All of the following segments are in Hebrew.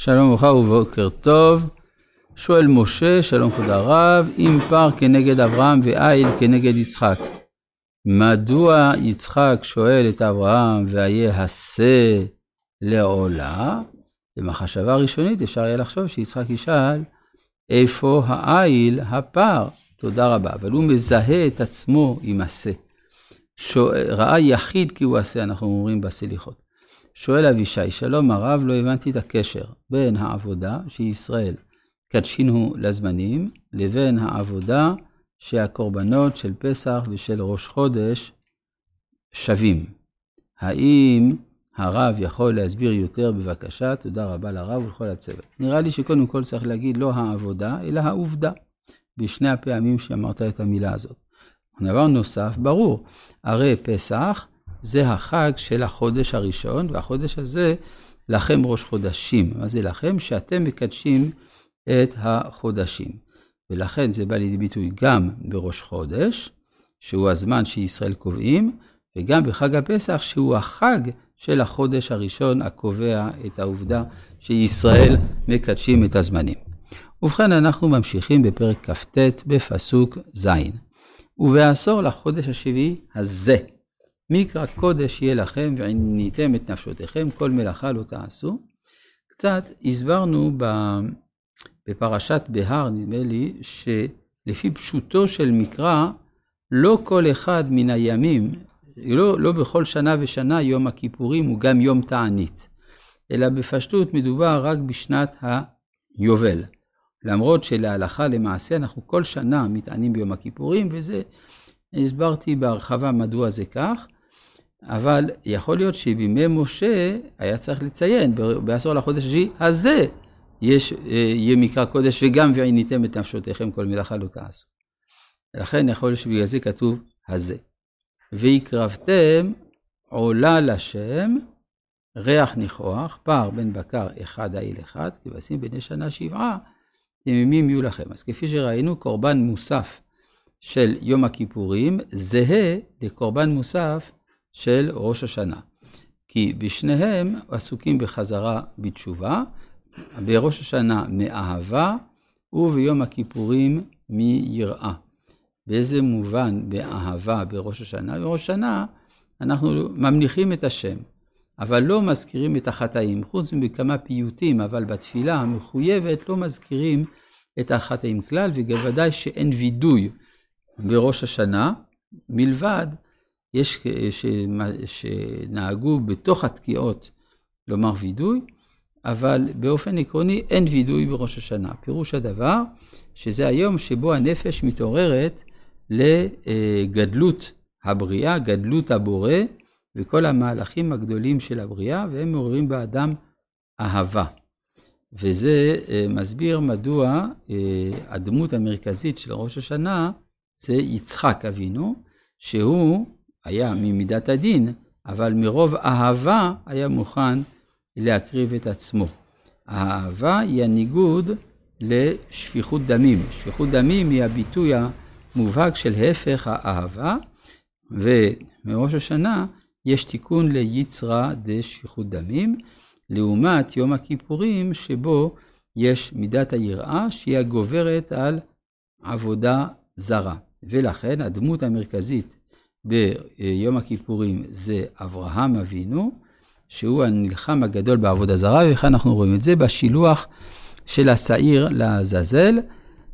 שלום וברכה ובוקר טוב. שואל משה, שלום כבוד הרב, אם פר כנגד אברהם ואיל כנגד יצחק. מדוע יצחק שואל את אברהם והיה הסה לעולה? במחשבה ראשונית אפשר יהיה לחשוב שיצחק ישאל, איפה האיל הפר? תודה רבה. אבל הוא מזהה את עצמו עם השה. ראה יחיד כי הוא השה, אנחנו אומרים בסליחות. שואל אבישי, שלום הרב, לא הבנתי את הקשר בין העבודה שישראל קדשינו לזמנים, לבין העבודה שהקורבנות של פסח ושל ראש חודש שווים. האם הרב יכול להסביר יותר בבקשה? תודה רבה לרב ולכל הצוות. נראה לי שקודם כל צריך להגיד לא העבודה, אלא העובדה, בשני הפעמים שאמרת את המילה הזאת. דבר נוסף, ברור, הרי פסח זה החג של החודש הראשון, והחודש הזה לכם ראש חודשים. מה זה לכם? שאתם מקדשים את החודשים. ולכן זה בא לידי ביטוי גם בראש חודש, שהוא הזמן שישראל קובעים, וגם בחג הפסח, שהוא החג של החודש הראשון הקובע את העובדה שישראל מקדשים את הזמנים. ובכן, אנחנו ממשיכים בפרק כ"ט בפסוק ז'. ובעשור לחודש השביעי הזה, מקרא קודש יהיה לכם ועניתם את נפשותיכם, כל מלאכה לא תעשו. קצת הסברנו בפרשת בהר, נדמה לי, שלפי פשוטו של מקרא, לא כל אחד מן הימים, לא, לא בכל שנה ושנה יום הכיפורים הוא גם יום תענית, אלא בפשטות מדובר רק בשנת היובל. למרות שלהלכה למעשה אנחנו כל שנה מתענים ביום הכיפורים, וזה, הסברתי בהרחבה מדוע זה כך, אבל יכול להיות שבימי משה היה צריך לציין, בעשור לחודש השישי הזה יש, אה, יהיה מקרא קודש וגם ועיניתם את נפשותיכם כל מלאכה לא תעשו. לכן יכול להיות שבגלל זה כתוב הזה. והקרבתם עולה לשם ריח ניחוח, פער בין בקר אחד העיל אחד, כבשים בני שנה שבעה, תמימים יהיו לכם. אז כפי שראינו, קורבן מוסף של יום הכיפורים זהה לקורבן מוסף של ראש השנה. כי בשניהם עסוקים בחזרה בתשובה, בראש השנה מאהבה וביום הכיפורים מיראה. באיזה מובן באהבה בראש השנה? בראש השנה אנחנו ממליכים את השם, אבל לא מזכירים את החטאים, חוץ מכמה פיוטים, אבל בתפילה המחויבת לא מזכירים את החטאים כלל, וגם ודאי שאין וידוי בראש השנה, מלבד יש שנהגו בתוך התקיעות לומר וידוי, אבל באופן עקרוני אין וידוי בראש השנה. פירוש הדבר שזה היום שבו הנפש מתעוררת לגדלות הבריאה, גדלות הבורא, וכל המהלכים הגדולים של הבריאה, והם מעוררים באדם אהבה. וזה אה, מסביר מדוע אה, הדמות המרכזית של ראש השנה זה יצחק אבינו, שהוא היה ממידת הדין, אבל מרוב אהבה היה מוכן להקריב את עצמו. האהבה היא הניגוד לשפיכות דמים. שפיכות דמים היא הביטוי המובהק של הפך האהבה, ומראש השנה יש תיקון ליצרא דשפיכות דמים, לעומת יום הכיפורים שבו יש מידת היראה שהיא הגוברת על עבודה זרה. ולכן הדמות המרכזית ביום הכיפורים זה אברהם אבינו, שהוא הנלחם הגדול בעבודה זרה, וכאן אנחנו רואים את זה בשילוח של השעיר לעזאזל,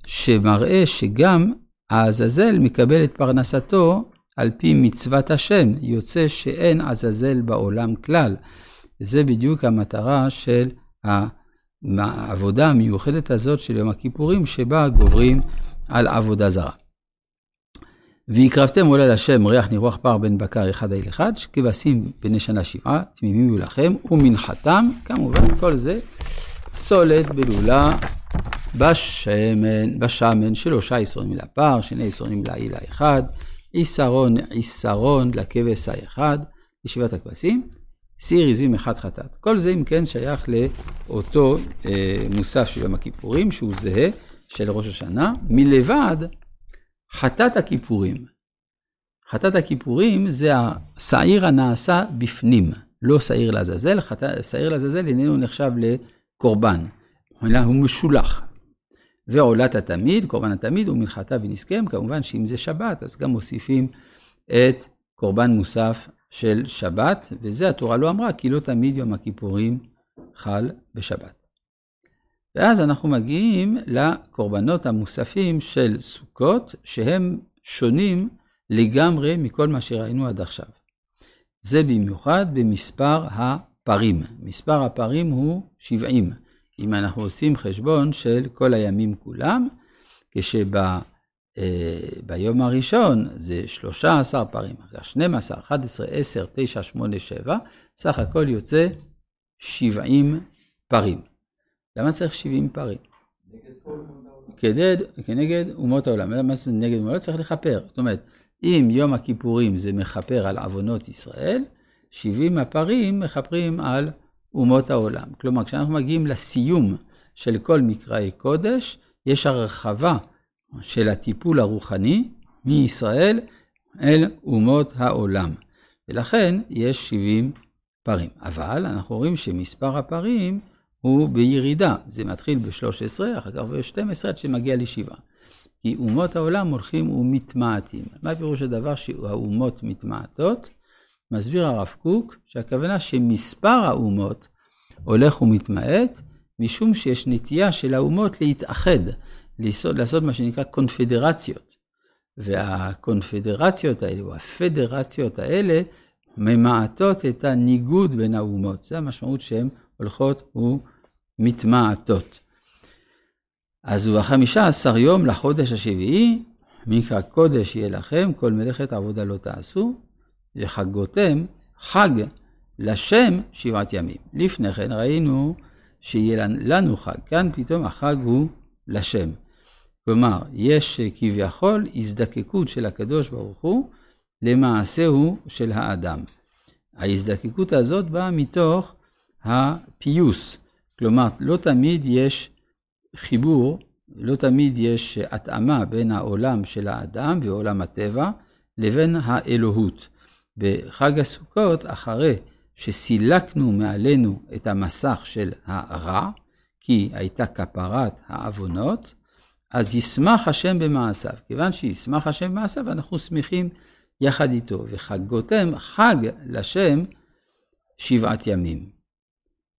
שמראה שגם העזאזל מקבל את פרנסתו על פי מצוות השם, יוצא שאין עזאזל בעולם כלל. זה בדיוק המטרה של העבודה המיוחדת הזאת של יום הכיפורים, שבה גוברים על עבודה זרה. והקרבתם עולה לשם ריח נירוח פר בן בקר אחד האל אחד, כבשים בני שנה שבעה, תמימים יהיו לכם, ומנחתם, כמובן כל זה, סולת בלולה בשמן, בשמן, שלושה יסרונים לפר, שני יסרונים לעיל האחד, עיסרון עיסרון לכבש האחד, ישיבת הכבשים, סיר עזים אחד חטאת. כל זה אם כן שייך לאותו אה, מוסף של יום הכיפורים, שהוא זהה של ראש השנה, מלבד חטאת הכיפורים. חטאת הכיפורים זה השעיר הנעשה בפנים, לא שעיר לעזאזל. שעיר לעזאזל איננו נחשב קורבן, אלא הוא משולח. ועולת התמיד, קורבן התמיד הוא מנחתה ונסכם, כמובן שאם זה שבת, אז גם מוסיפים את קורבן מוסף של שבת, וזה התורה לא אמרה, כי לא תמיד יום הכיפורים חל בשבת. ואז אנחנו מגיעים לקורבנות המוספים של סוכות, שהם שונים לגמרי מכל מה שראינו עד עכשיו. זה במיוחד במספר הפרים. מספר הפרים הוא 70. אם אנחנו עושים חשבון של כל הימים כולם, כשב... אה, הראשון זה 13 פרים, אחר 12, 11, 10, 9, 8, 7, סך הכל יוצא 70 פרים. למה צריך 70 פרים? כנגד, כנגד אומות העולם. למה זה נגד אומות העולם? צריך לכפר. זאת אומרת, אם יום הכיפורים זה מכפר על עוונות ישראל, 70 הפרים מכפרים על אומות העולם. כלומר, כשאנחנו מגיעים לסיום של כל מקראי קודש, יש הרחבה של הטיפול הרוחני מישראל אל אומות העולם. ולכן יש 70 פרים. אבל אנחנו רואים שמספר הפרים הוא בירידה. זה מתחיל ב-13, אחר כך ב-12 עד שמגיע לשבעה. כי אומות העולם הולכים ומתמעטים. מה פירוש הדבר שהאומות מתמעטות? מסביר הרב קוק שהכוונה שמספר האומות הולך ומתמעט, משום שיש נטייה של האומות להתאחד, לעשות, לעשות מה שנקרא קונפדרציות. והקונפדרציות האלה, או הפדרציות האלה, ממעטות את הניגוד בין האומות. זה המשמעות שהן הולכות ומתמעטות. אז ובחמישה עשר יום לחודש השביעי, מקרא קודש יהיה לכם, כל מלאכת עבודה לא תעשו, וחגותם חג לשם שבעת ימים. לפני כן ראינו שיהיה לנו חג, כאן פתאום החג הוא לשם. כלומר, יש כביכול הזדקקות של הקדוש ברוך הוא למעשהו של האדם. ההזדקקות הזאת באה מתוך הפיוס. כלומר, לא תמיד יש חיבור, לא תמיד יש התאמה בין העולם של האדם ועולם הטבע לבין האלוהות. בחג הסוכות, אחרי שסילקנו מעלינו את המסך של הרע, כי הייתה כפרת העוונות, אז ישמח השם במעשיו. כיוון שישמח השם במעשיו, אנחנו שמחים יחד איתו. וחגותם חג לשם שבעת ימים.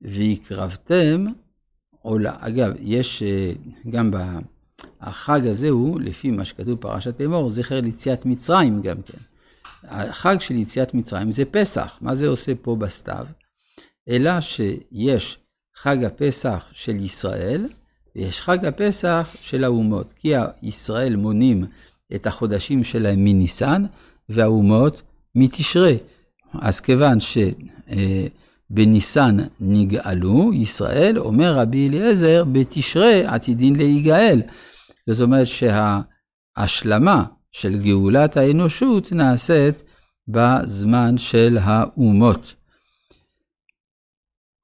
והקרבתם עולה. אגב, יש אה, גם החג הזה הוא, לפי מה שכתוב בפרשת אמור, זכר ליציאת מצרים גם כן. החג של יציאת מצרים זה פסח. מה זה עושה פה בסתיו? אלא שיש חג הפסח של ישראל, ויש חג הפסח של האומות. כי ישראל מונים את החודשים שלהם מניסן, והאומות מתשרי. אז כיוון שבניסן נגאלו, ישראל, אומר רבי אליעזר, בתשרי עתידין להיגאל. זאת אומרת שההשלמה של גאולת האנושות נעשית בזמן של האומות.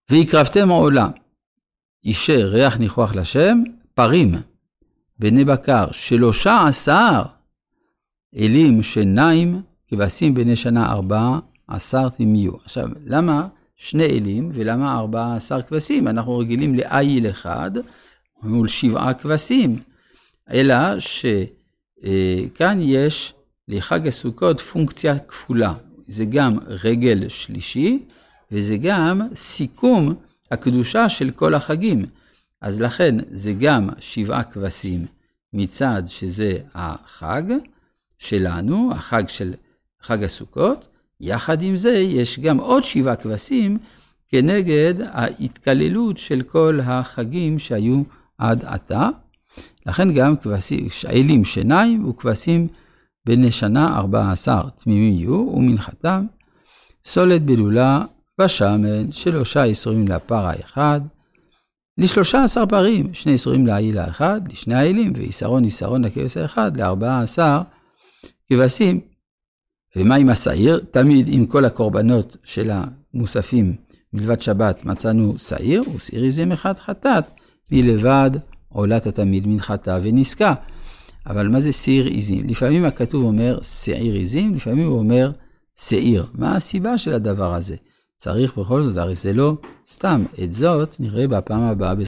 והקרבתם עולם, אישר ריח ניחוח לשם, פרים, בני בקר, שלושה עשר אלים שניים, כבשים בני שנה ארבעה עשר תמיו. עכשיו, למה שני אלים ולמה ארבעה עשר כבשים? אנחנו רגילים לאיל אחד מול שבעה כבשים, אלא ש... אה, יש לחג הסוכות פונקציה כפולה. זה גם רגל שלישי, וזה גם סיכום הקדושה של כל החגים. אז לכן זה גם שבעה כבשים מצד שזה החג שלנו, החג של חג הסוכות, יחד עם זה יש גם עוד שבעה כבשים כנגד ההתקללות של כל החגים שהיו עד עתה. לכן גם כבשים, אלים שיניים וכבשים בני שנה ארבע עשר תמימים יהיו, ומנחתם סולת בלולה בשמן, שלושה איסורים לפר האחד, לשלושה עשר פרים, שני איסורים לעיל האחד, לשני האלים, ואיסרון איסרון לכבש האחד, לארבעה עשר כבשים. ומה עם השעיר? תמיד עם כל הקורבנות של המוספים מלבד שבת מצאנו שעיר, ושעיר איזם אחד חטאת, מלבד עולת התמיד מנחתה ונסקה. אבל מה זה שעיר עיזים? לפעמים הכתוב אומר שעיר עיזים, לפעמים הוא אומר שעיר. מה הסיבה של הדבר הזה? צריך בכל זאת, הרי זה לא סתם. את זאת נראה בפעם הבאה.